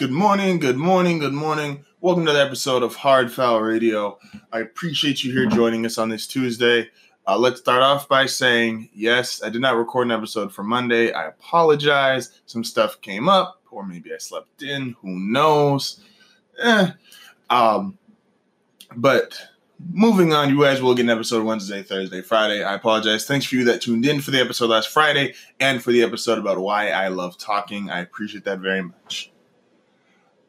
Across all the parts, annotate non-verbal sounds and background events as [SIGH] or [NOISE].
Good morning, good morning, good morning. Welcome to the episode of Hard Foul Radio. I appreciate you here joining us on this Tuesday. Uh, let's start off by saying, yes, I did not record an episode for Monday. I apologize. Some stuff came up, or maybe I slept in. Who knows? Eh. Um, but moving on, you guys will get an episode Wednesday, Thursday, Friday. I apologize. Thanks for you that tuned in for the episode last Friday and for the episode about why I love talking. I appreciate that very much.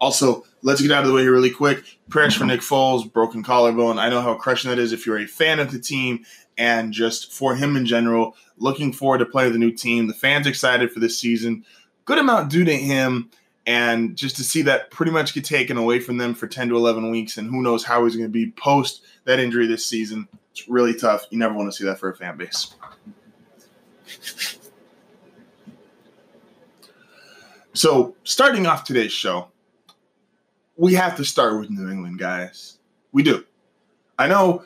Also, let's get out of the way here really quick. Prayers for mm-hmm. Nick Foles, broken collarbone. I know how crushing that is if you're a fan of the team and just for him in general. Looking forward to playing the new team. The fans excited for this season. Good amount due to him. And just to see that pretty much get taken away from them for 10 to 11 weeks, and who knows how he's going to be post that injury this season. It's really tough. You never want to see that for a fan base. So, starting off today's show, we have to start with New England, guys. We do. I know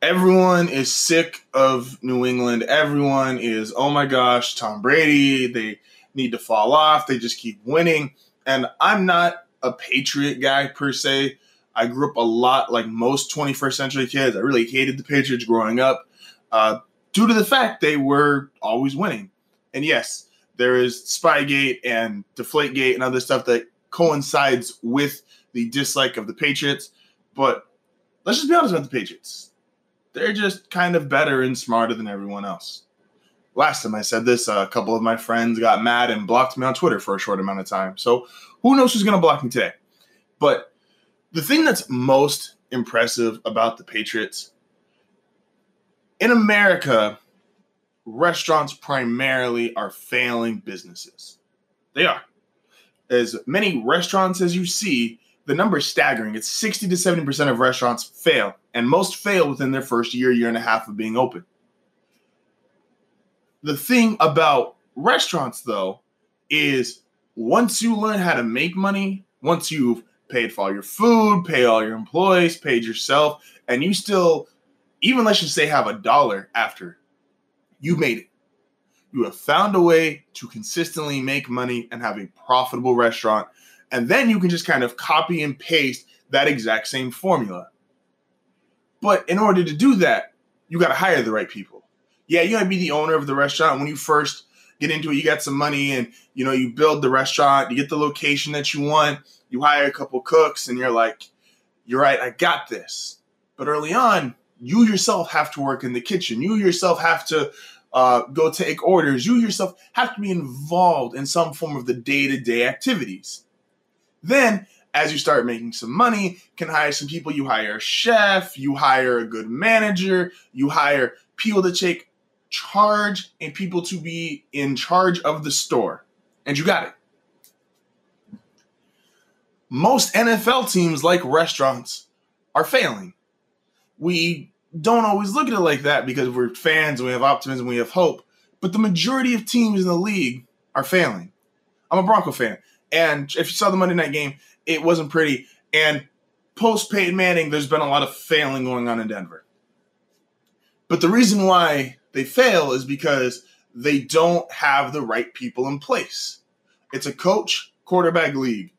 everyone is sick of New England. Everyone is, oh my gosh, Tom Brady, they need to fall off. They just keep winning. And I'm not a Patriot guy per se. I grew up a lot like most 21st century kids. I really hated the Patriots growing up uh, due to the fact they were always winning. And yes, there is Spygate and Deflategate and other stuff that coincides with the dislike of the Patriots. But let's just be honest about the Patriots. They're just kind of better and smarter than everyone else. Last time I said this, a couple of my friends got mad and blocked me on Twitter for a short amount of time. So who knows who's going to block me today? But the thing that's most impressive about the Patriots in America, restaurants primarily are failing businesses. They are. As many restaurants as you see, the number is staggering. It's 60 to 70% of restaurants fail, and most fail within their first year, year and a half of being open. The thing about restaurants, though, is once you learn how to make money, once you've paid for all your food, pay all your employees, paid yourself, and you still, even let's just say, have a dollar after you made it. You have found a way to consistently make money and have a profitable restaurant. And then you can just kind of copy and paste that exact same formula. But in order to do that, you got to hire the right people. Yeah, you might be the owner of the restaurant. When you first get into it, you got some money and you know, you build the restaurant, you get the location that you want, you hire a couple cooks, and you're like, you're right, I got this. But early on, you yourself have to work in the kitchen. You yourself have to uh, go take orders. You yourself have to be involved in some form of the day to day activities. Then, as you start making some money, can hire some people. You hire a chef, you hire a good manager, you hire people to take charge and people to be in charge of the store. And you got it. Most NFL teams, like restaurants, are failing. We don't always look at it like that because we're fans and we have optimism, we have hope. But the majority of teams in the league are failing. I'm a Bronco fan. And if you saw the Monday night game, it wasn't pretty. And post Peyton Manning, there's been a lot of failing going on in Denver. But the reason why they fail is because they don't have the right people in place. It's a coach quarterback league.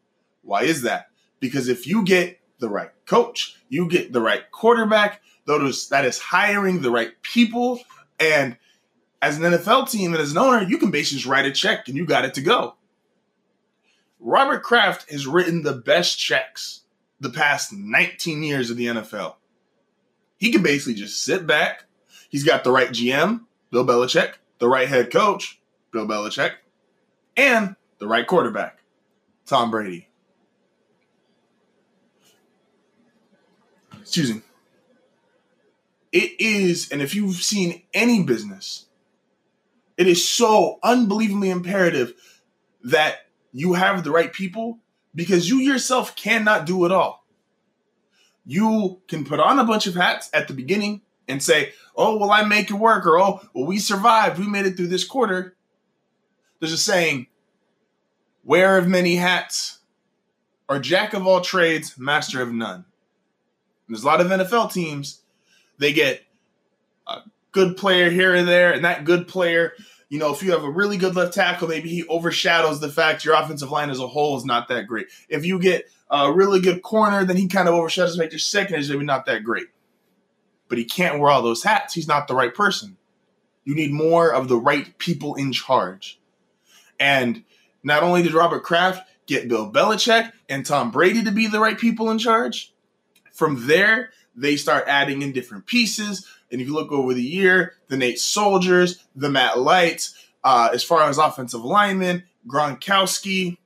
Why is that? Because if you get the right coach, you get the right quarterback, that is hiring the right people, and as an NFL team and as an owner, you can basically just write a check and you got it to go. Robert Kraft has written the best checks the past 19 years of the NFL. He can basically just sit back. He's got the right GM, Bill Belichick, the right head coach, Bill Belichick, and the right quarterback, Tom Brady. Excuse me. It is, and if you've seen any business, it is so unbelievably imperative that you have the right people because you yourself cannot do it all. You can put on a bunch of hats at the beginning and say, oh, well, I make it work, or oh, well, we survived. We made it through this quarter. There's a saying, wear of many hats, or jack of all trades, master of none. And there's a lot of NFL teams, they get a good player here and there, and that good player, You know, if you have a really good left tackle, maybe he overshadows the fact your offensive line as a whole is not that great. If you get a really good corner, then he kind of overshadows fact your second is maybe not that great. But he can't wear all those hats. He's not the right person. You need more of the right people in charge. And not only did Robert Kraft get Bill Belichick and Tom Brady to be the right people in charge, from there, they start adding in different pieces. And if you look over the year, the Nate Solders, the Matt Lights, uh, as far as offensive linemen, Gronkowski,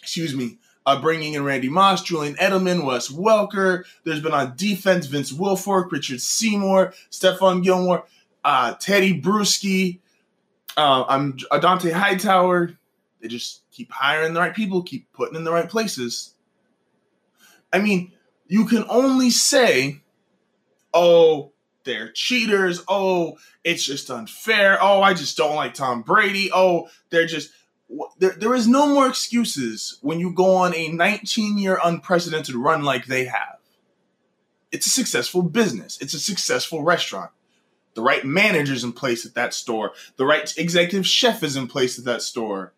excuse me, uh, bringing in Randy Moss, Julian Edelman, Wes Welker. There's been on defense Vince Wilfork, Richard Seymour, Stephon Gilmore, uh, Tedy Bruschi, uh, I'm Dont'a Hightower. They just keep hiring the right people, keep putting in the right places. I mean, you can only say, oh, they're cheaters. Oh, it's just unfair. Oh, I just don't like Tom Brady. Oh, they're just. There, there is no more excuses when you go on a 19 year unprecedented run like they have. It's a successful business, it's a successful restaurant. The right manager's in place at that store, the right executive chef is in place at that store.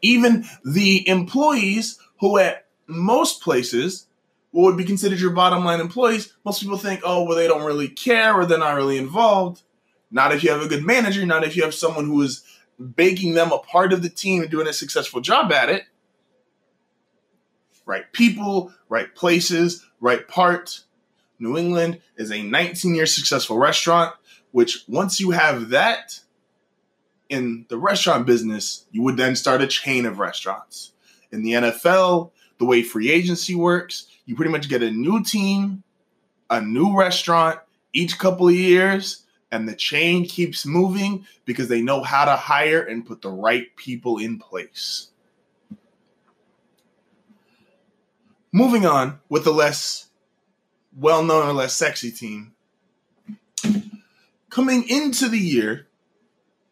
Even the employees who, at most places, what would be considered your bottom line employees, most people think, oh, well, they don't really care or they're not really involved. Not if you have a good manager, not if you have someone who is making them a part of the team and doing a successful job at it. Right people, right places, right part. New England is a 19 year successful restaurant, which once you have that in the restaurant business, you would then start a chain of restaurants. In the NFL, the way free agency works, you pretty much get a new team, a new restaurant each couple of years, and the chain keeps moving because they know how to hire and put the right people in place. Moving on with the less well known or less sexy team. Coming into the year,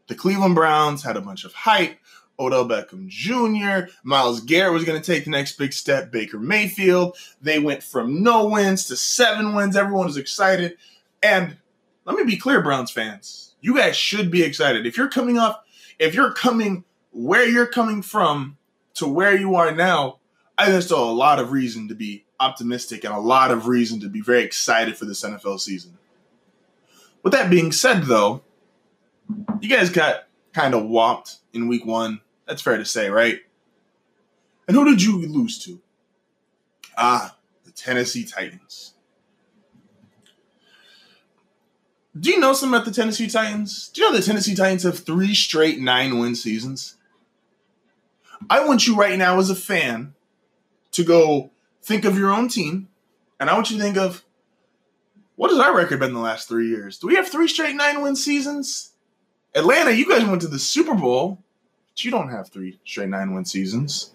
the Cleveland Browns had a bunch of hype Odell Beckham Jr., Myles Garrett was going to take the next big step, Baker Mayfield. They went from no wins to seven wins. Everyone was excited. And let me be clear, Browns fans, you guys should be excited. If you're coming off, if you're coming where you're coming from to where you are now, I think there's still a lot of reason to be optimistic and a lot of reason to be very excited for this NFL season. With that being said, though, you guys got kind of whopped in week one that's fair to say, right? And who did you lose to? Ah, the Tennessee Titans. Do you know something about the Tennessee Titans? Do you know the Tennessee Titans have three straight nine win seasons? I want you right now as a fan to go think of your own team, and I want you to think of what has our record been the last three years? Do we have three straight nine win seasons? Atlanta, you guys went to the Super Bowl you don't have three straight nine win seasons.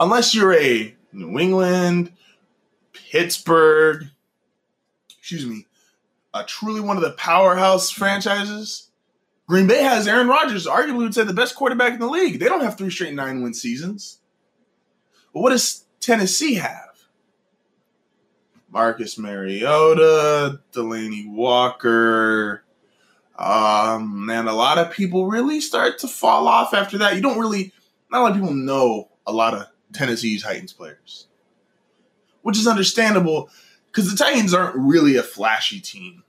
Unless you're a New England, Pittsburgh, excuse me, a truly one of the powerhouse franchises. Green Bay has Aaron Rodgers, arguably would say the best quarterback in the league. They don't have three straight nine win seasons. But what does Tennessee have? Marcus Mariota, Delanie Walker, um, and a lot of people really start to fall off after that. You don't really, not a lot of people know a lot of Tennessee Titans players, which is understandable because the Titans aren't really a flashy team.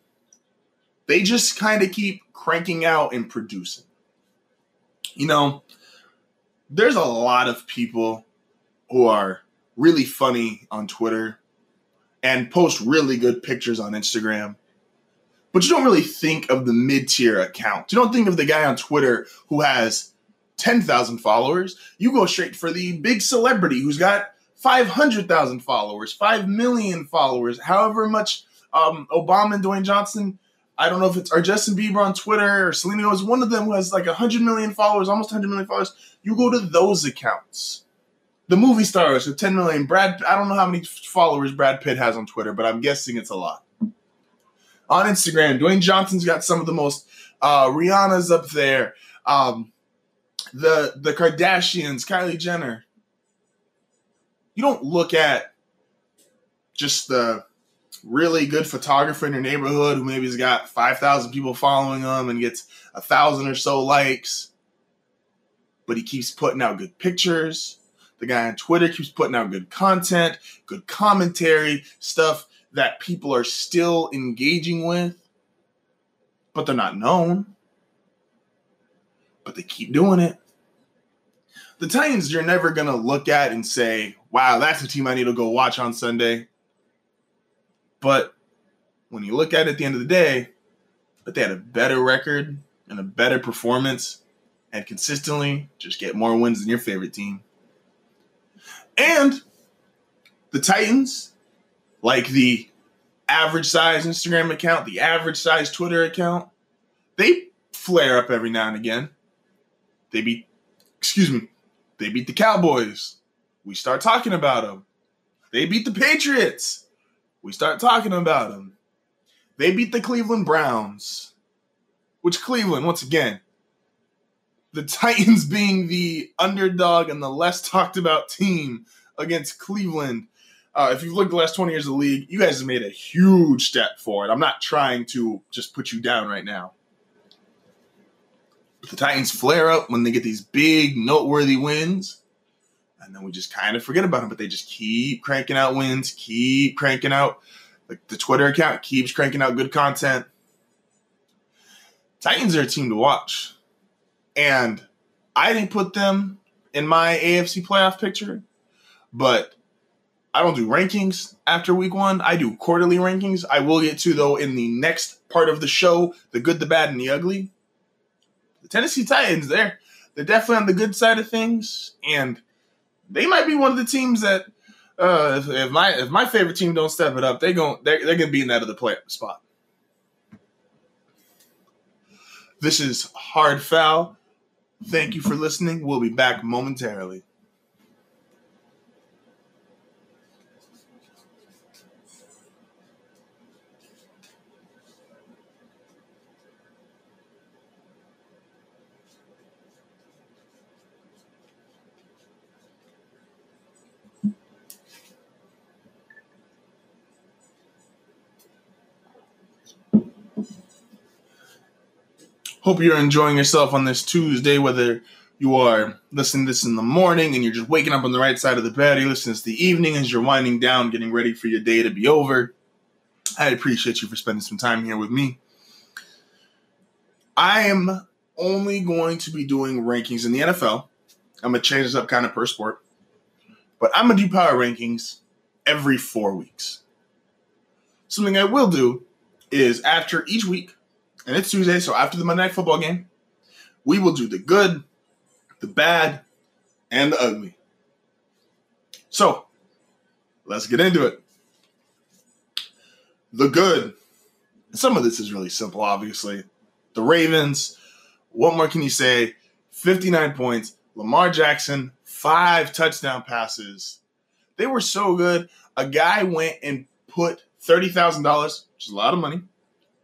They just kind of keep cranking out and producing. You know, there's a lot of people who are really funny on Twitter and post really good pictures on Instagram but you don't really think of the mid tier account. You don't think of the guy on Twitter who has 10,000 followers. You go straight for the big celebrity who's got 500,000 followers, 5 million followers, however much um, Obama and Dwayne Johnson. I don't know if it's or Justin Bieber on Twitter or Selena is one of them who has like 100 million followers, almost 100 million followers. You go to those accounts. The movie stars with 10 million. Brad, I don't know how many followers Brad Pitt has on Twitter, but I'm guessing it's a lot on Instagram. Dwayne Johnson's got some of the most. Uh, Rihanna's up there. Um, the the Kardashians, Kylie Jenner. You don't look at just the really good photographer in your neighborhood who maybe has got 5,000 people following him and gets a thousand or so likes, but he keeps putting out good pictures. The guy on Twitter keeps putting out good content, good commentary, stuff that people are still engaging with, but they're not known. But they keep doing it. The Titans, you're never going to look at and say, wow, that's a team I need to go watch on Sunday. But when you look at it at the end of the day, but they had a better record and a better performance and consistently just get more wins than your favorite team. And the Titans, like the average size Instagram account, the average size Twitter account, they flare up every now and again. They beat, excuse me, they beat the Cowboys. We start talking about them. They beat the Patriots. We start talking about them. They beat the Cleveland Browns. Which Cleveland, once again, the [LAUGHS] Titans being the underdog and the less talked about team against Cleveland. Uh, if you've looked the last 20 years of the league, you guys have made a huge step forward. I'm not trying to just put you down right now. But the Titans flare up when they get these big, noteworthy wins. And then we just kind of forget about them, but they just keep cranking out wins, keep cranking out. Like the Twitter account keeps cranking out good content. Titans are a team to watch. And I didn't put them in my AFC playoff picture, but I don't do rankings after week one. I do quarterly rankings. I will get to, though, in the next part of the show the good, the bad, and the ugly. The Tennessee Titans, they're, they're definitely on the good side of things. And they might be one of the teams that, uh, if, if my if my favorite team don't step it up, they going they're, they're gonna be in that other play spot. This is hard foul. Thank you for listening. We'll be back momentarily. Hope you're enjoying yourself on this Tuesday, whether you are listening to this in the morning and you're just waking up on the right side of the bed, you listen to this the evening as you're winding down, getting ready for your day to be over. I appreciate you for spending some time here with me. I am only going to be doing rankings in the NFL. I'm to change this up kind of per sport. But I'm to do power rankings every four weeks. Something I will do is after each week, and it's Tuesday, so after the Monday Night Football game, we will do the good, the bad, and the ugly. So, let's get into it. The good. Some of this is really simple, obviously. The Ravens, what more can you say? 59 points. Lamar Jackson, five touchdown passes. They were so good. A guy went and put $30,000, which is a lot of money,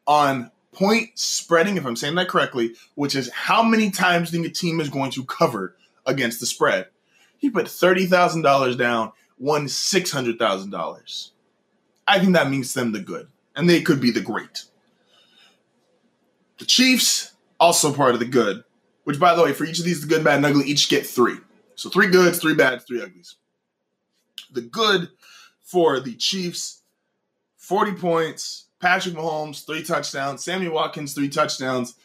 on point spreading, if I'm saying that correctly, which is how many times do you think a team is going to cover against the spread. He put $30,000 down, won $600,000. I think that means them the good, and they could be the great. The Chiefs, also part of the good, which, by the way, for each of these, the good, bad, and ugly, each get three. So three goods, three bads, three uglies. The good for the Chiefs, 40 points, Patrick Mahomes, three touchdowns. Sammy Watkins, three touchdowns.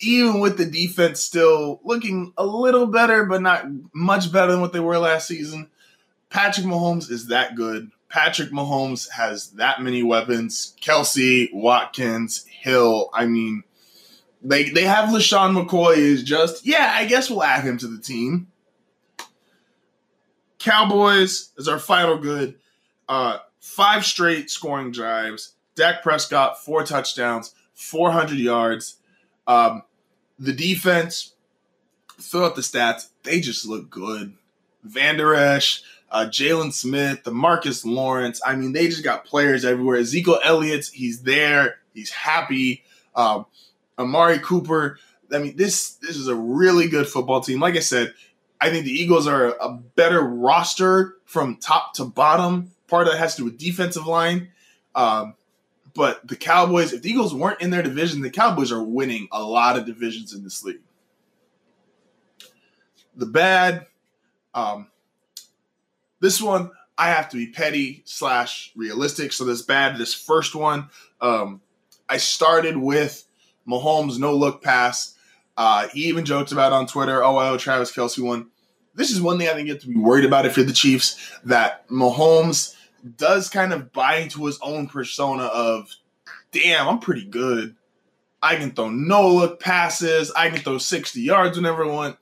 Even with the defense still looking a little better, but not much better than what they were last season, Patrick Mahomes is that good. Patrick Mahomes has that many weapons. Kelce, Watkins, Hill. I mean, they they have LeSean McCoy is just, yeah, I guess we'll add him to the team. Cowboys is our final good. Uh, five straight scoring drives. Dak Prescott, four touchdowns, 400 yards. Um, the defense, fill out the stats, they just look good. Vander Esch, uh, Jaylon Smith, DeMarcus Lawrence. I mean, they just got players everywhere. Ezekiel Elliott, he's there. He's happy. Um, Amari Cooper. I mean, this this is a really good football team. Like I said, I think the Eagles are a better roster from top to bottom. Part of that has to do with defensive line. Um, but the Cowboys, if the Eagles weren't in their division, the Cowboys are winning a lot of divisions in this league. The bad, um, this one I have to be petty slash realistic. So this bad, this first one, um, I started with Mahomes no look pass. Uh, he even joked about on Twitter, "Oh, I owe Travis Kelce one." This is one thing I think you have to be worried about if you're the Chiefs. That Mahomes does kind of buy into his own persona of, "Damn, I'm pretty good. I can throw no look passes. I can throw 60 yards whenever I want."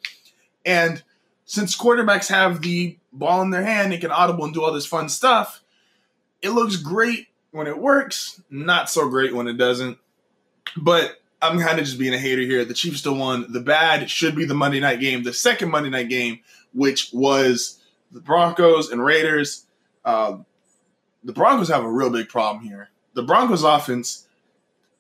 And since quarterbacks have the ball in their hand, they can audible and do all this fun stuff. It looks great when it works, not so great when it doesn't. But I'm kind of just being a hater here. The Chiefs still won. The bad should be the Monday night game, the second Monday night game, which was the Broncos and Raiders. Uh, the Broncos have a real big problem here. The Broncos offense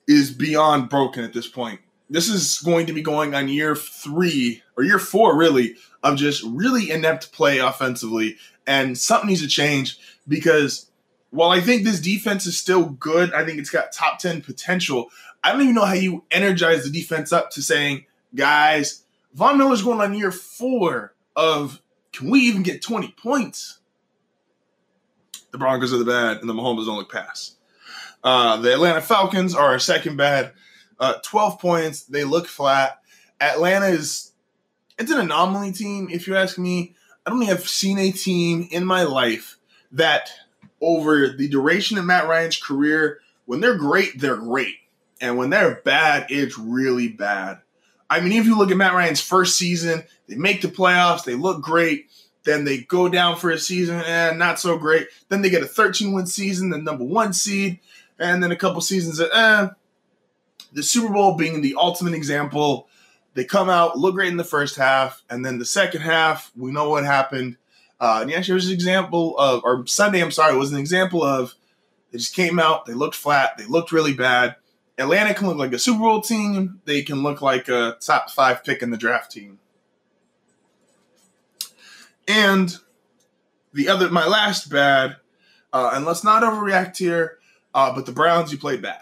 is beyond broken at this point. This is going to be going on year three or year four, really, of just really inept play offensively. And something needs to change because while I think this defense is still good, I think it's got top 10 potential. I don't even know how you energize the defense up to saying, guys, Von Miller's going on year four of can we even get 20 points? The Broncos are the bad, and the Mahomes don't look pass. Uh, the Atlanta Falcons are our second bad. Uh, 12 points. They look flat. Atlanta is it's an anomaly team, if you ask me. I don't think I've seen a team in my life that over the duration of Matt Ryan's career, when they're great, they're great. And when they're bad, it's really bad. I mean, if you look at Matt Ryan's first season, they make the playoffs, they look great. Then they go down for a season, and not so great. Then they get a 13 win season, the number one seed, and then a couple seasons of, eh. The Super Bowl being the ultimate example. They come out, look great in the first half, and then the second half, we know what happened. Uh, and it was an example of, or Sunday, I'm sorry, it was an example of they just came out, they looked flat, they looked really bad. Atlanta can look like a Super Bowl team. They can look like a top five pick in the draft team. And the other, my last bad, uh, and let's not overreact here, uh, but the Browns, you played bad.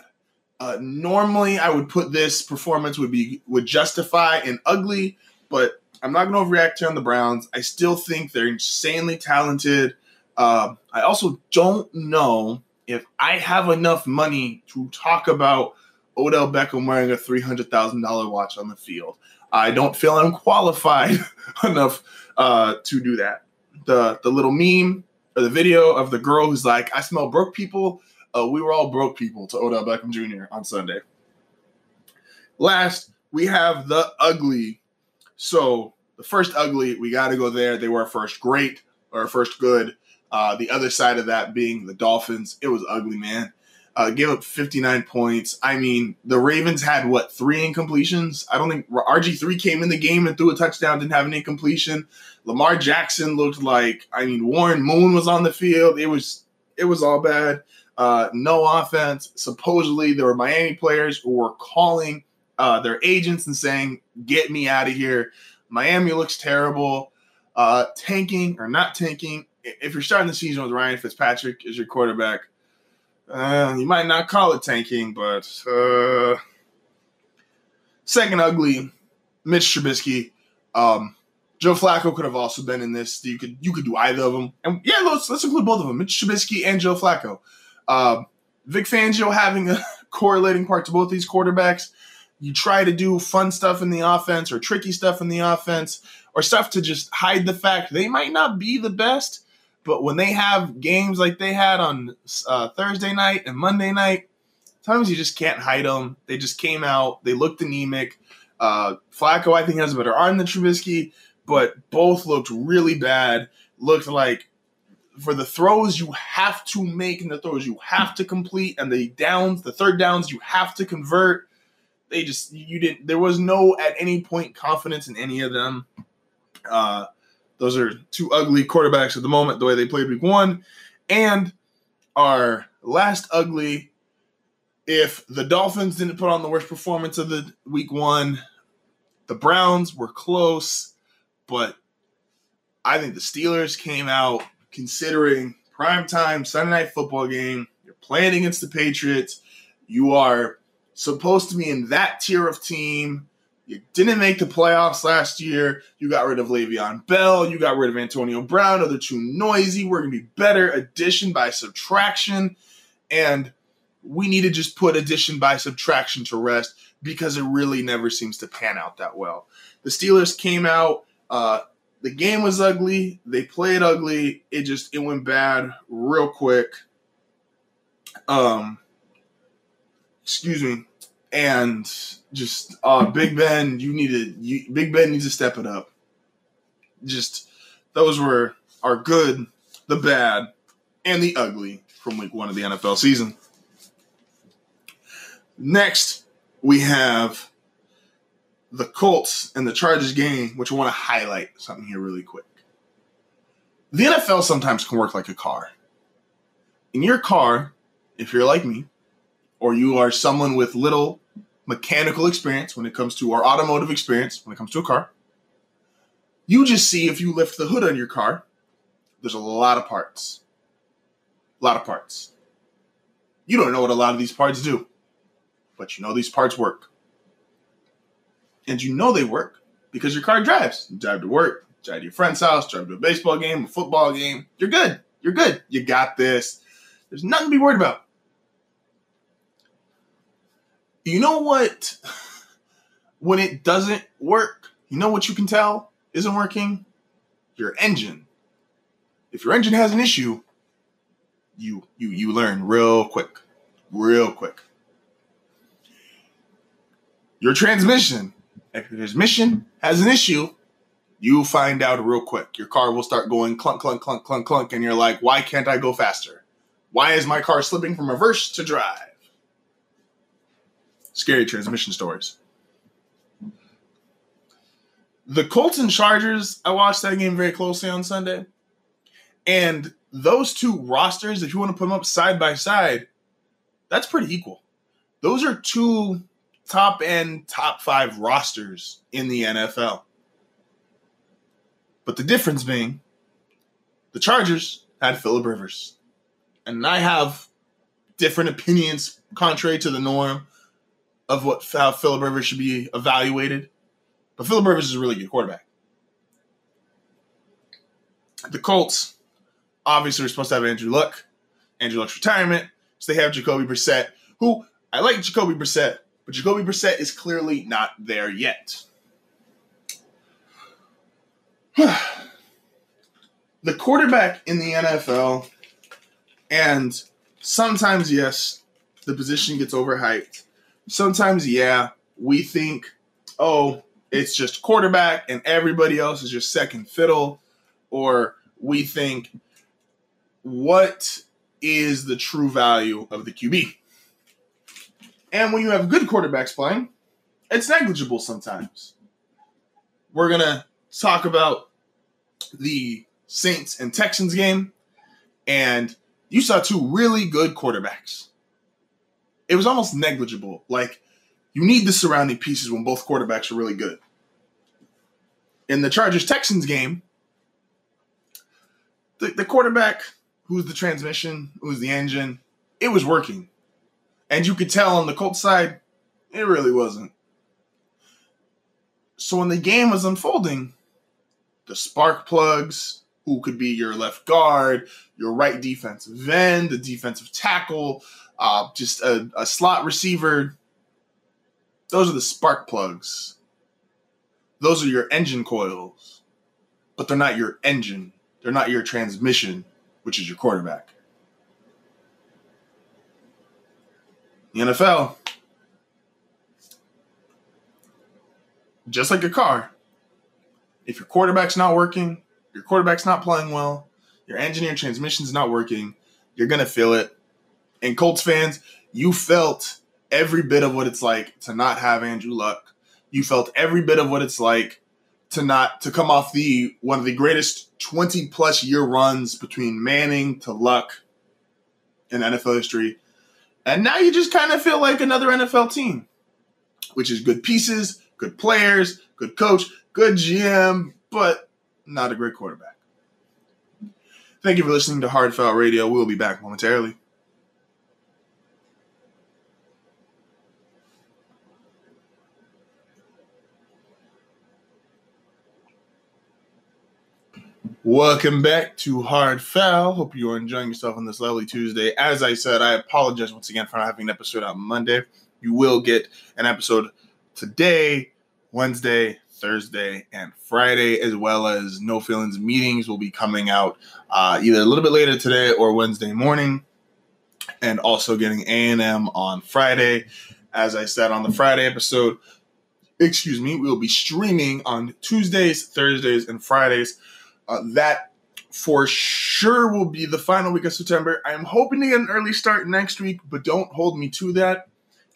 Uh, normally, I would put this performance would be would justify an ugly, but I'm not going to overreact here on the Browns. I still think they're insanely talented. Uh, I also don't know if I have enough money to talk about Odell Beckham wearing a $300,000 watch on the field. I don't feel I'm qualified [LAUGHS] enough uh, to do that. The the little meme or the video of the girl who's like, "I smell broke people." Uh, we were all broke people to Odell Beckham Jr. on Sunday. Last, we have the ugly. So the first ugly, we got to go there. They were first great or first good. Uh, the other side of that being the Dolphins. It was ugly, man uh, gave up 59 points. I mean, the Ravens had what three incompletions? I don't think RG three came in the game and threw a touchdown, didn't have an incompletion. Lamar Jackson looked like I mean Warren Moon was on the field. It was it was all bad. Uh, no offense. Supposedly there were Miami players who were calling uh, their agents and saying, "Get me out of here." Miami looks terrible. Uh, tanking or not tanking. If you're starting the season with Ryan Fitzpatrick as your quarterback, uh, you might not call it tanking, but uh, second ugly, Mitch Trubisky. Um, Joe Flacco could have also been in this. You could you could do either of them, and yeah, let's let's include both of them, Mitch Trubisky and Joe Flacco. Uh, Vic Fangio having a [LAUGHS] correlating part to both these quarterbacks. You try to do fun stuff in the offense or tricky stuff in the offense or stuff to just hide the fact they might not be the best, but when they have games like they had on uh, Thursday night and Monday night, sometimes you just can't hide them. They just came out. They looked anemic. Uh, Flacco, I think, has a better arm than Trubisky, but both looked really bad. Looked like for the throws you have to make and the throws you have to complete and the downs, the third downs you have to convert. They just you didn't. There was no at any point confidence in any of them. Uh, those are two ugly quarterbacks at the moment, the way they played week one. And our last ugly, if the Dolphins didn't put on the worst performance of the week one, the Browns were close, but I think the Steelers came out considering prime time Sunday night football game. You're playing against the Patriots. You are supposed to be in that tier of team. You didn't make the playoffs last year. You got rid of Le'Veon Bell. You got rid of Antonio Brown. They're too noisy. We're going to be better addition by subtraction. And we need to just put addition by subtraction to rest because it really never seems to pan out that well. The Steelers came out. Uh, the game was ugly. They played ugly. It just it went bad real quick. Um, excuse me, and just uh, Big Ben, you need to you, Big Ben needs to step it up. Just those were our good, the bad, and the ugly from week one of the NFL season. Next, we have the Colts and the Chargers game, which I want to highlight something here really quick. The NFL sometimes can work like a car. In your car, if you're like me, or you are someone with little mechanical experience when it comes to our automotive experience when it comes to a car, you just see if you lift the hood on your car, there's a lot of parts. A lot of parts. You don't know what a lot of these parts do, but you know these parts work. And you know they work because your car drives. You drive to work, drive to your friend's house, drive to a baseball game, a football game. You're good. You're good. You got this. There's nothing to be worried about. You know what? When it doesn't work, you know what you can tell isn't working? Your engine. If your engine has an issue, you you you learn real quick. Real quick. Your transmission. If your transmission has an issue, you find out real quick. Your car will start going clunk, clunk, clunk, clunk, clunk, and you're like, why can't I go faster? Why is my car slipping from reverse to drive? Scary transmission stories. The Colts and Chargers, I watched that game very closely on Sunday. And those two rosters, if you want to put them up side by side, that's pretty equal. Those are two top end, top five rosters in the NFL. But the difference being, the Chargers had Philip Rivers. And I have different opinions contrary to the norm of what how Philip Rivers should be evaluated. But Philip Rivers is a really good quarterback. The Colts obviously are supposed to have Andrew Luck, Andrew Luck's retirement. So they have Jacoby Brissett, who I like Jacoby Brissett, but Jacoby Brissett is clearly not there yet. [SIGHS] the quarterback in the NFL, and sometimes, yes, the position gets overhyped sometimes, yeah, we think, oh, it's just quarterback and everybody else is just second fiddle. Or we think, what is the true value of the QB? And when you have good quarterbacks playing, it's negligible sometimes. We're going to talk about the Saints and Texans game, and you saw two really good quarterbacks it was almost negligible. Like you need the surrounding pieces when both quarterbacks are really good. In the Chargers Texans game, the, the quarterback, who's the transmission, who's the engine, it was working. And you could tell on the Colts side, it really wasn't. So when the game was unfolding, the spark plugs, who could be your left guard, your right defensive end, the defensive tackle, uh, just a, a slot receiver. Those are the spark plugs. Those are your engine coils, but they're not your engine. They're not your transmission, which is your quarterback. The NFL, just like a car, if your quarterback's not working, your quarterback's not playing well, your engine, your transmission's not working, you're going to feel it and Colts fans, you felt every bit of what it's like to not have Andrew Luck. You felt every bit of what it's like to not to come off the one of the greatest 20 plus year runs between Manning to Luck in NFL history. And now you just kind of feel like another NFL team, which is good pieces, good players, good coach, good GM, but not a great quarterback. Thank you for listening to Hard Foul Radio. We'll be back momentarily. Welcome back to Hard Foul. Hope you are enjoying yourself on this lovely Tuesday. As I said, I apologize once again for not having an episode on Monday. You will get an episode today, Wednesday, Thursday, and Friday, as well as No Feelings meetings will be coming out uh, either a little bit later today or Wednesday morning, and also getting A and M on Friday. As I said on the Friday episode, excuse me, we will be streaming on Tuesdays, Thursdays, and Fridays. Uh, that for sure will be the final week of September. I'm hoping to get an early start next week, but don't hold me to that.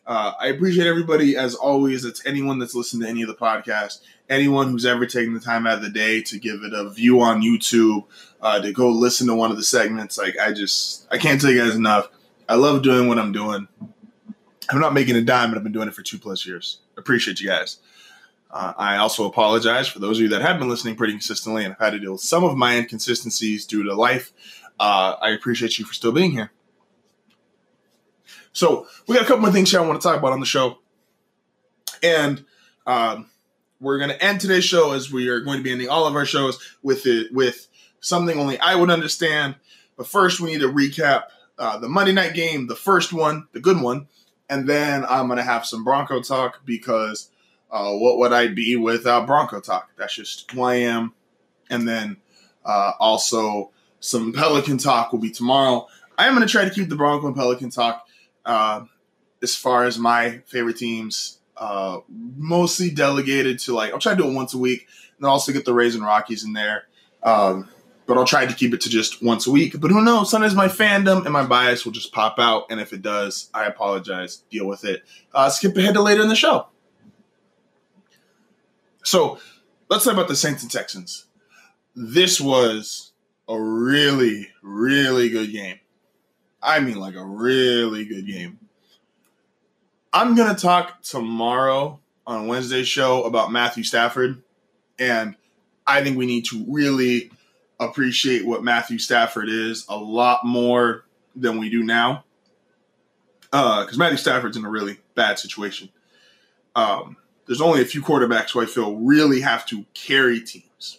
Uh, I appreciate everybody as always. It's anyone that's listened to any of the podcasts, anyone who's ever taken the time out of the day to give it a view on YouTube, uh, to go listen to one of the segments. Like I just, I can't tell you guys enough. I love doing what I'm doing. I'm not making a dime, but I've been doing it for two plus years. Appreciate you guys. Uh, I also apologize for those of you that have been listening pretty consistently and have had to deal with some of my inconsistencies due to life. Uh, I appreciate you for still being here. So we got a couple more things here I want to talk about on the show, and um, we're going to end today's show as we are going to be ending all of our shows with it with something only I would understand. But first, we need to recap uh, the Monday night game, the first one, the good one, and then I'm going to have some Bronco talk because uh, what would I be without Bronco talk? That's just who I am. And then uh, also some [LAUGHS] Pelican talk will be tomorrow. I am going to try to keep the Bronco and Pelican talk uh, as far as my favorite teams, uh, mostly delegated to like I'll try to do it once a week, and also get the Rays and Rockies in there. Um, but I'll try to keep it to just once a week. But who knows? Sometimes my fandom and my bias will just pop out, and if it does, I apologize. Deal with it. Uh, skip ahead to later in the show. So let's talk about the Saints and Texans. This was a really, really good game. I mean, like a really good game. I'm going to talk tomorrow on Wednesday's show about Matthew Stafford. And I think we need to really appreciate what Matthew Stafford is a lot more than we do now. Because uh, Matthew Stafford's in a really bad situation. Um, there's only a few quarterbacks who I feel really have to carry teams.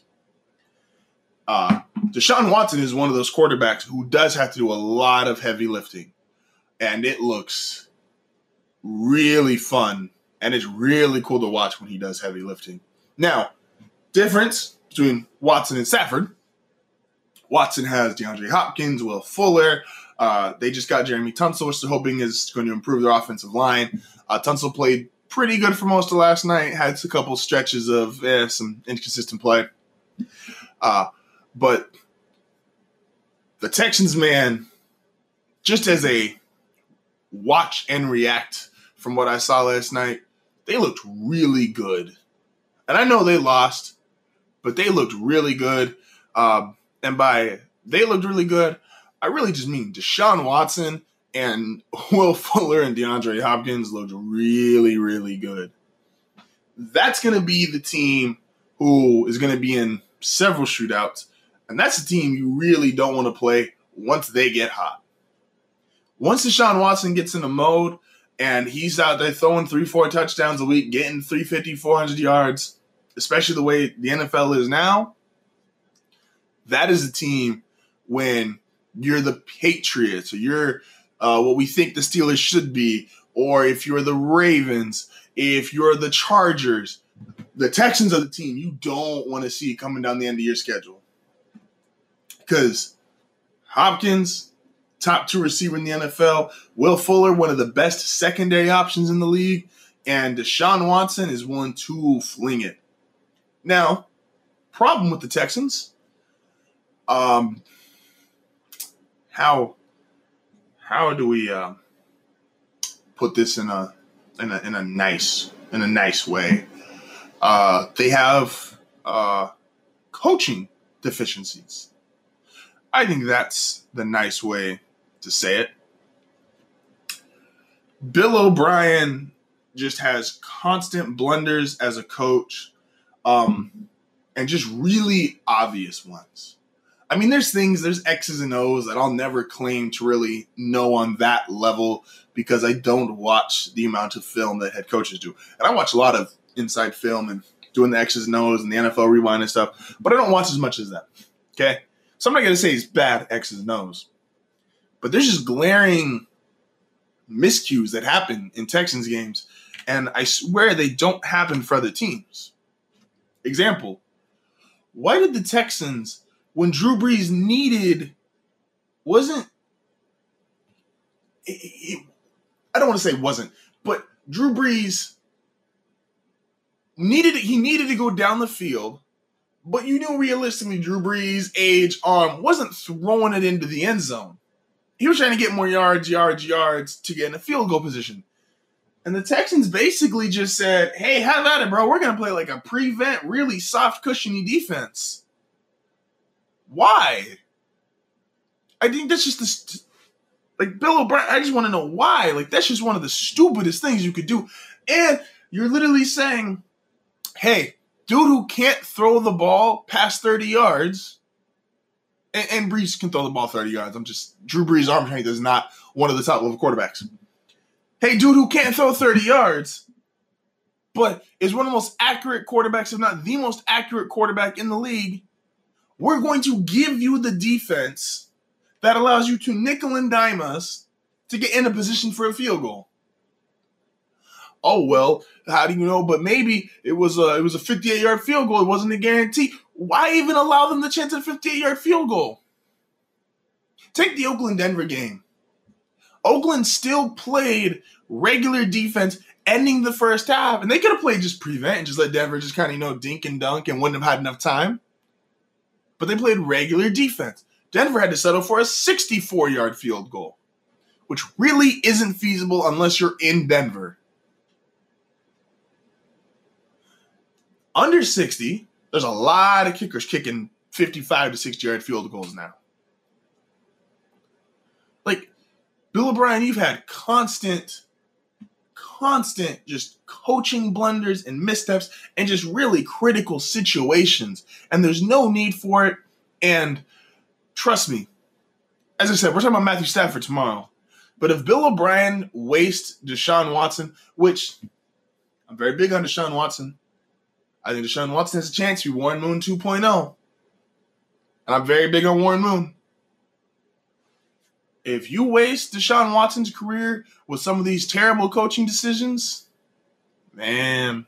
Uh, Deshaun Watson is one of those quarterbacks who does have to do a lot of heavy lifting, and it looks really fun and it's really cool to watch when he does heavy lifting. Now, difference between Watson and Stafford. Watson has DeAndre Hopkins, Will Fuller. Uh, they just got Jeremy Tunsil, which they're hoping is going to improve their offensive line. Uh, Tunsil played pretty good for most of last night. Had a couple stretches of eh, some inconsistent play. Uh, but the Texans, man, just as a watch and react from what I saw last night, they looked really good. And I know they lost, but they looked really good. Um, and by they looked really good, I really just mean Deshaun Watson and [LAUGHS] Will Fuller and DeAndre Hopkins looked really, really good. That's going to be the team who is going to be in several shootouts and that's a team you really don't want to play once they get hot. Once Deshaun Watson gets in the mode and he's out there throwing three, four touchdowns a week, getting 350, 400 yards, especially the way the NFL is now, that is a team when you're the Patriots or you're uh, what we think the Steelers should be, or if you're the Ravens, if you're the Chargers, the Texans are the team you don't want to see coming down the end of your schedule because Hopkins, top two receiver in the NFL, Will Fuller, one of the best secondary options in the league, and Deshaun Watson is one to fling it. Now, problem with the Texans, um, how how do we uh, put this in a in a in a nice in a nice way? Uh, they have uh, coaching deficiencies. I think that's the nice way to say it. Bill O'Brien just has constant blunders as a coach, um, and just really obvious ones. I mean, there's things, there's X's and O's that I'll never claim to really know on that level because I don't watch the amount of film that head coaches do. And I watch a lot of inside film and doing the X's and O's and the NFL rewind and stuff, but I don't watch as much as that. Okay. So I'm not going to say he's bad X's and O's, but there's just glaring miscues that happen in Texans games. And I swear they don't happen for other teams. Example Why did the Texans, when Drew Brees needed, wasn't, it, it, I don't want to say wasn't, but Drew Brees needed he needed to go down the field, but you knew realistically Drew Brees' age, arm wasn't throwing it into the end zone. He was trying to get more yards, yards, yards to get in a field goal position. And the Texans basically just said, hey, have at it, bro. We're going to play like a prevent, really soft, cushiony defense. Why? I think that's just the. Like Bill O'Brien, I just want to know why. Like, that's just one of the stupidest things you could do. And you're literally saying, hey, dude who can't throw the ball past 30 yards, and, and Brees can throw the ball 30 yards. I'm just, Drew Brees' arm strength is not one of the top level quarterbacks. Hey, dude who can't throw 30 yards, but is one of the most accurate quarterbacks, if not the most accurate quarterback in the league. We're going to give you the defense that allows you to nickel and dime us to get in a position for a field goal oh well, how do you know? But maybe it was a it was a 58 yard field goal. It wasn't a guarantee. Why even allow them the chance at a 58 yard field goal? Take the Oakland Denver game. Oakland still played regular defense, ending the first half, and they could have played just prevent and just let Denver just kind of you know dink and dunk and wouldn't have had enough time. But they played regular defense. Denver had to settle for a 64 yard field goal, which really isn't feasible unless you're in Denver. Under 60, there's a lot of kickers kicking 55 to 60 yard field goals now. Like, Bill O'Brien, you've had constant, constant just coaching blunders and missteps and just really critical situations. And there's no need for it. And trust me, as I said, we're talking about Matthew Stafford tomorrow. But if Bill O'Brien wastes Deshaun Watson, which I'm very big on Deshaun Watson, I think Deshaun Watson has a chance to be Warren Moon 2.0. And I'm very big on Warren Moon. If you waste Deshaun Watson's career with some of these terrible coaching decisions, man,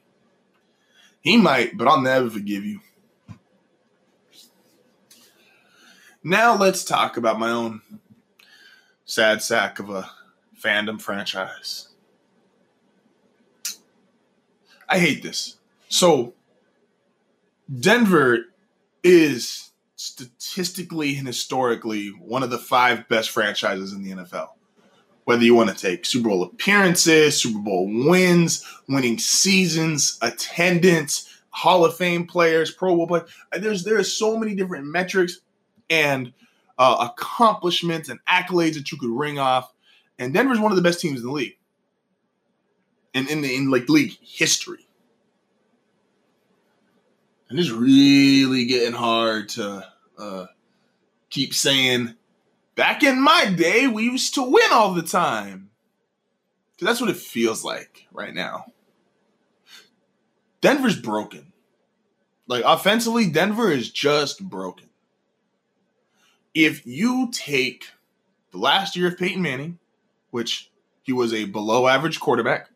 he might, but I'll never forgive you. Now let's talk about my own sad sack of a fandom franchise. I hate this. So Denver is statistically and historically one of the five best franchises in the NFL. Whether you want to take Super Bowl appearances, Super Bowl wins, winning seasons, attendance, Hall of Fame players, Pro Bowl players, there's there are so many different metrics and uh, accomplishments and accolades that you could ring off. And Denver's one of the best teams in the league, and in, in, in like league history and it's really getting hard to uh, keep saying, back in my day, we used to win all the time. Because that's what it feels like right now. Denver's broken. Like, offensively, Denver is just broken. If you take the last year of Peyton Manning, which he was a below average quarterback,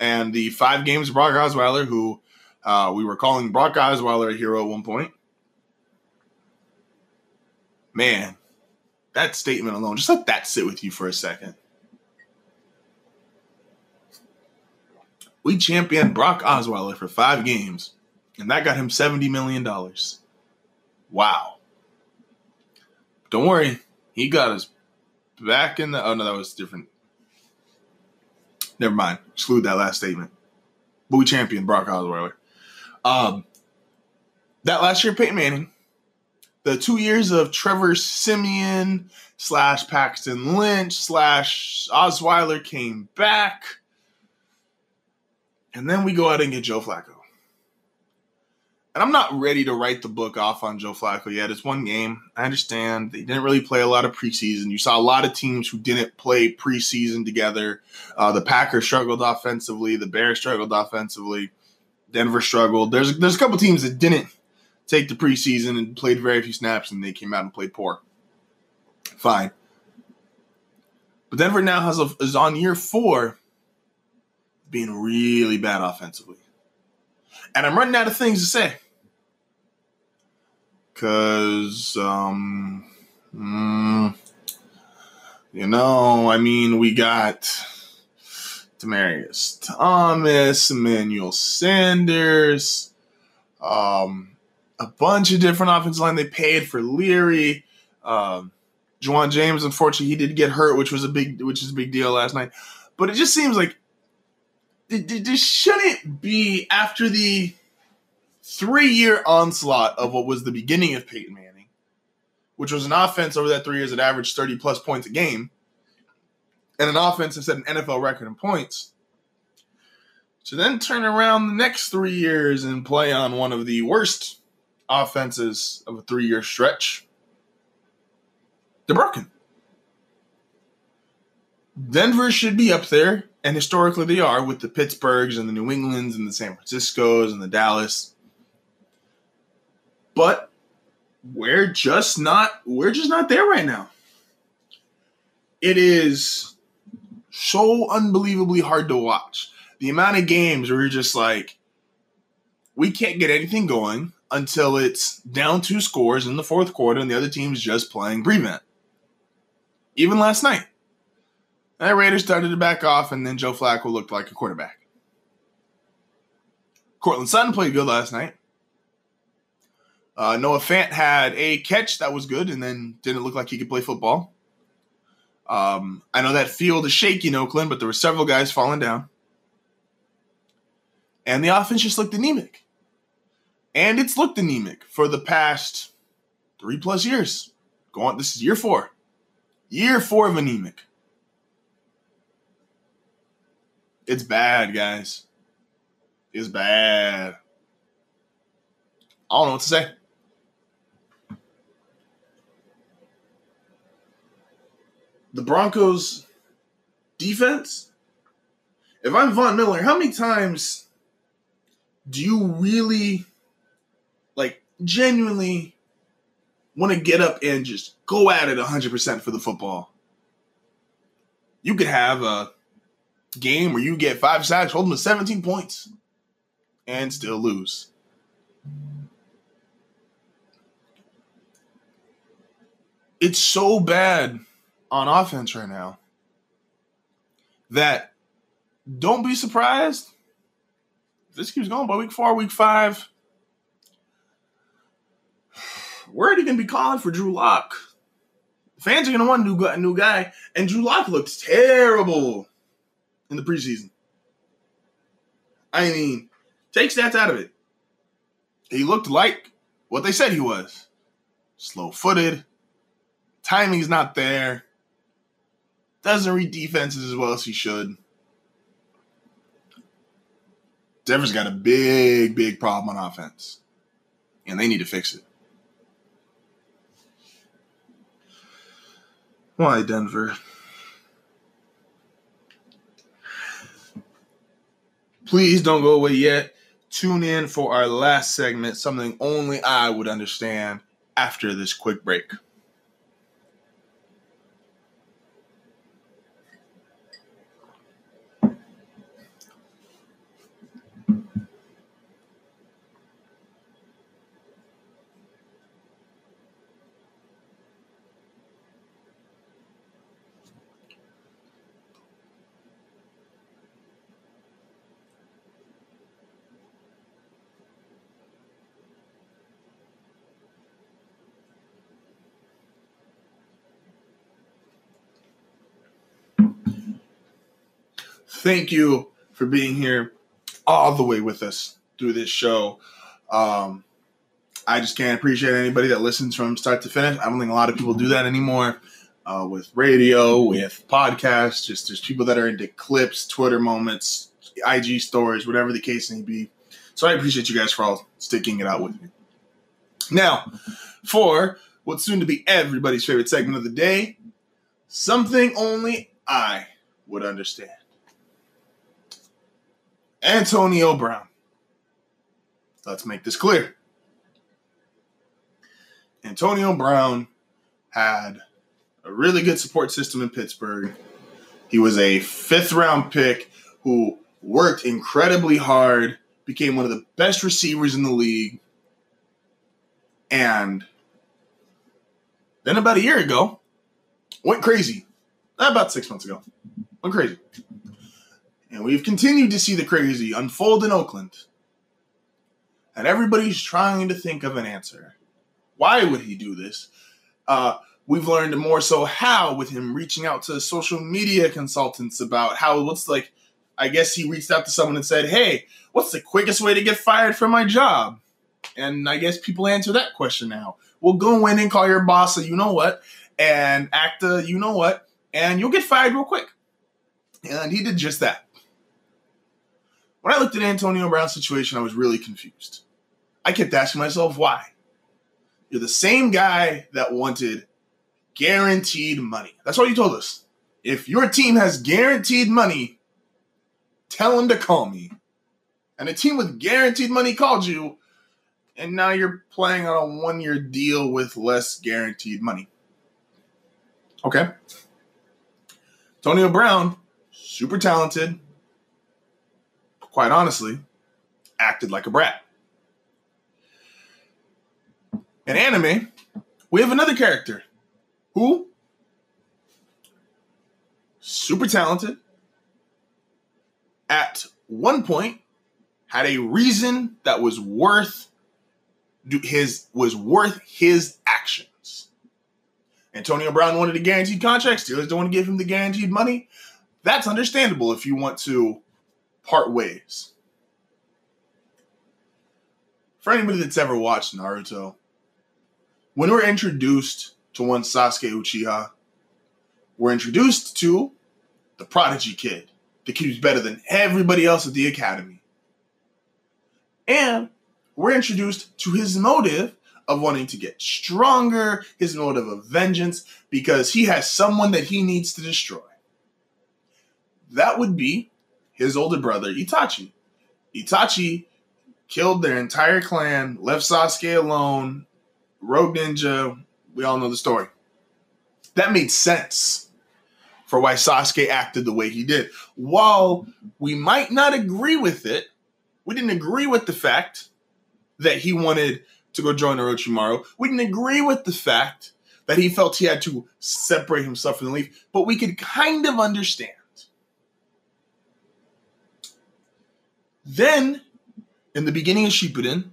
and the five games of Brock Osweiler, who uh, we were calling Brock Osweiler a hero at one point. Man, that statement alone, just let that sit with you for a second. We championed Brock Osweiler for five games, and that got him $70 million. Wow. Don't worry, he got us back in the. Oh, no, that was different. Never mind. Exclude that last statement. But we championed Brock Osweiler. Um, that last year, Peyton Manning, the two years of Trevor Siemian slash Paxton Lynch slash Osweiler came back. And then we go out and get Joe Flacco. And I'm not ready to write the book off on Joe Flacco yet. It's one game. I understand they didn't really play a lot of preseason. You saw a lot of teams who didn't play preseason together. Uh, the Packers struggled offensively. The Bears struggled offensively. Denver struggled. There's there's a couple teams that didn't take the preseason and played very few snaps, and they came out and played poor. Fine. But Denver now has a, is on year four, being really bad offensively, and I'm running out of things to say because um, mm, you know, I mean, we got Demaryius Thomas, Emmanuel Sanders, um, a bunch of different offensive line. They paid for Leary. Um, Ja'Wuan James, unfortunately, he did get hurt, which was a big, which is a big deal last night. But it just seems like this shouldn't be after the three-year onslaught of what was the beginning of Peyton Manning, which was an offense over that three years that averaged thirty plus points a game and an offense that set an NFL record in points. To then turn around the next three years and play on one of the worst offenses of a three year stretch, they're broken. Denver should be up there, and historically they are, with the Pittsburghs and the New Englands and the San Franciscos and the Dallas. But we're just not we're just not there right now. It is so unbelievably hard to watch. The amount of games where you're just like, we can't get anything going until it's down two scores in the fourth quarter and the other team's just playing prevent. Even last night. That Raiders started to back off, and then Joe Flacco looked like a quarterback. Courtland Sutton played good last night. Uh, Noah Fant had a catch that was good and then didn't look like he could play football. Um, I know that field is shaky in Oakland, but there were several guys falling down. And the offense just looked anemic. And it's looked anemic for the past three plus years. Go on, this is year four. Year four of anemic. It's bad, guys. It's bad. I don't know what to say. The Broncos defense, if I'm Von Miller, how many times do you really like genuinely want to get up and just go at it 100% for the football? You could have a game where you get five sacks, hold them to 17 points, and still lose. It's so bad on offense right now that don't be surprised this keeps going by week four, week five. We're already going to be calling for Drew Lock. Fans are going to want a new, a new guy, and Drew Lock looks terrible in the preseason. I mean, take stats out of it. He looked like what they said he was slow footed, timing's not there doesn't read defenses as well as he should. Denver's got a big, big problem on offense, and they need to fix it. Why, Denver? Please don't go away yet. Tune in for our last segment, something only I would understand after this quick break. Thank you for being here all the way with us through this show. Um, I just can't appreciate anybody that listens from start to finish. I don't think a lot of people do that anymore uh, with radio, with podcasts. Just there's people that are into clips, Twitter moments, IG stories, whatever the case may be. So I appreciate you guys for all sticking it out with me. Now, for what's soon to be everybody's favorite segment of the day, something only I would understand. Antonio Brown. Let's make this clear. Antonio Brown had a really good support system in Pittsburgh. He was a fifth round pick who worked incredibly hard, became one of the best receivers in the league. And then about a year ago, went crazy. About six months ago, went crazy. And we've continued to see the crazy unfold in Oakland. And everybody's trying to think of an answer. Why would he do this? Uh, we've learned more so how with him reaching out to social media consultants about how what's like I guess he reached out to someone and said, "Hey, what's the quickest way to get fired from my job?" And I guess people answer that question now. Well, go in and call your boss a you know what and act a you know what, and you'll get fired real quick. And he did just that. When I looked at Antonio Brown's situation, I was really confused. I kept asking myself, why? You're the same guy that wanted guaranteed money. That's what you told us. If your team has guaranteed money, tell them to call me. And a team with guaranteed money called you, and now you're playing on a one year deal with less guaranteed money. Okay. Antonio Brown, super talented, quite honestly, acted like a brat. In anime, we have another character who super talented at one point had a reason that was worth his was worth his actions. Antonio Brown wanted a guaranteed contract. Steelers don't want to give him the guaranteed money. That's understandable if you want to part ways. For anybody that's ever watched Naruto, when we're introduced to one Sasuke Uchiha, we're introduced to the prodigy kid, the kid who's better than everybody else at the academy. And we're introduced to his motive of wanting to get stronger, his motive of vengeance, because he has someone that he needs to destroy. That would be his older brother, Itachi. Itachi killed their entire clan, left Sasuke alone, Rogue Ninja. We all know the story. That made sense for why Sasuke acted the way he did. While we might not agree with it, we didn't agree with the fact that he wanted to go join Orochimaru. We didn't agree with the fact that he felt he had to separate himself from the leaf, but we could kind of understand. Then, in the beginning of Shippuden,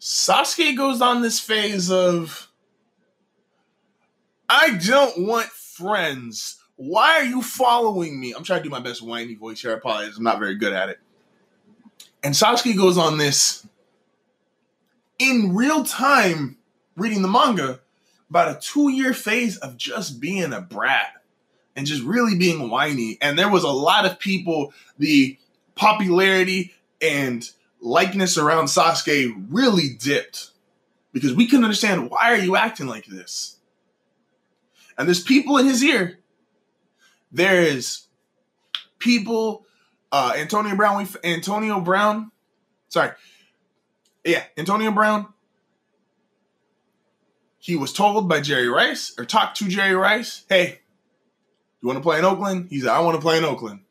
Sasuke goes on this phase of I don't want friends. Why are you following me? I'm trying to do my best whiny voice here. I apologize. I'm not very good at it. And Sasuke goes on this in real time, reading the manga, about a two year phase of just being a brat and just really being whiny. And there was a lot of people, the popularity and likeness around Sasuke really dipped because we couldn't understand why are you acting like this? And there's people in his ear. There is people uh Antonio Brown we Antonio Brown sorry. Yeah, Antonio Brown he was told by Jerry Rice or talked to Jerry Rice, "Hey, you want to play in Oakland?" He said, "I want to play in Oakland."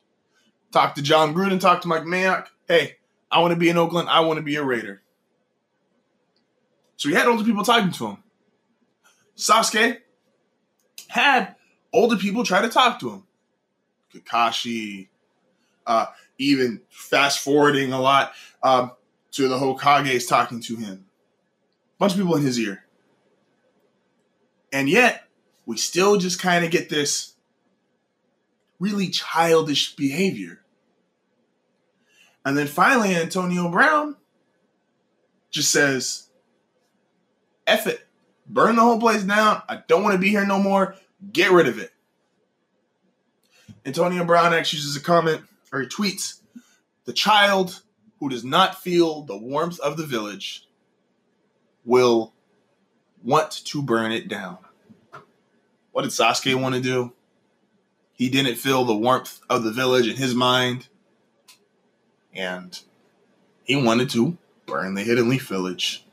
Talk to Jon Gruden, talk to Mike Mayock. Hey, I want to be in Oakland. I want to be a Raider. So he had older people talking to him. Sasuke had older people try to talk to him. Kakashi, uh, even fast forwarding a lot um, to the Hokage's talking to him. Bunch of people in his ear. And yet, we still just kind of get this really childish behavior. And then finally, Antonio Brown just says, F it. Burn the whole place down. I don't want to be here no more. Get rid of it. Antonio Brown actually uses a comment or he tweets The child who does not feel the warmth of the village will want to burn it down. What did Sasuke want to do? He didn't feel the warmth of the village in his mind and he wanted to burn the Hidden Leaf Village.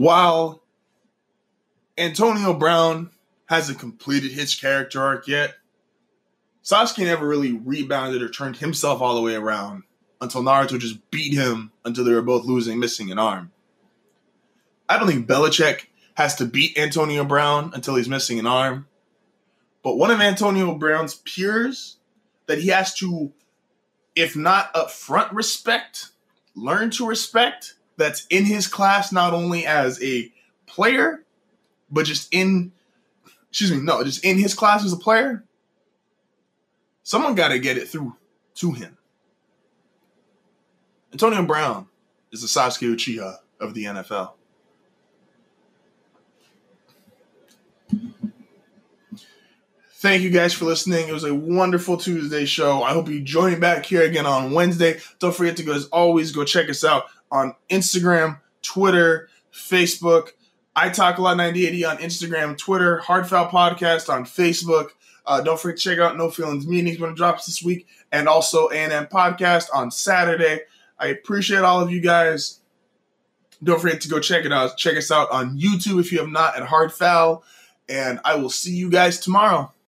while Antonio Brown hasn't completed his character arc yet, Sasuke never really rebounded or turned himself all the way around until Naruto just beat him until they were both losing, missing an arm. I don't think Belichick has to beat Antonio Brown until he's missing an arm. But one of Antonio Brown's peers that he has to, if not upfront respect, learn to respect, that's in his class, not only as a player, but just in, excuse me, no, just in his class as a player. Someone got to get it through to him. Antonio Brown is the Sasuke Uchiha of the NFL. Thank you guys for listening. It was a wonderful Tuesday show. I hope you join me back here again on Wednesday. Don't forget to go, as always, go check us out on Instagram, Twitter, Facebook. I talk a lot 9080 on Instagram, Twitter, Hard Foul Podcast on Facebook. Uh, don't forget to check out No Feelings Meetings when it drops this week, and also A&M Podcast on Saturday. I appreciate all of you guys. Don't forget to go check it out. Check us out on YouTube if you have not at Hard Foul. And I will see you guys tomorrow.